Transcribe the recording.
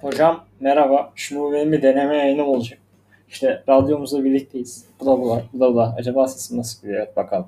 Hocam merhaba. Şimdi bu benim bir deneme yayınım olacak. İşte radyomuzda birlikteyiz. Bu da bu var. Bu da bu da. Acaba sesim nasıl gidiyor? Evet bakalım.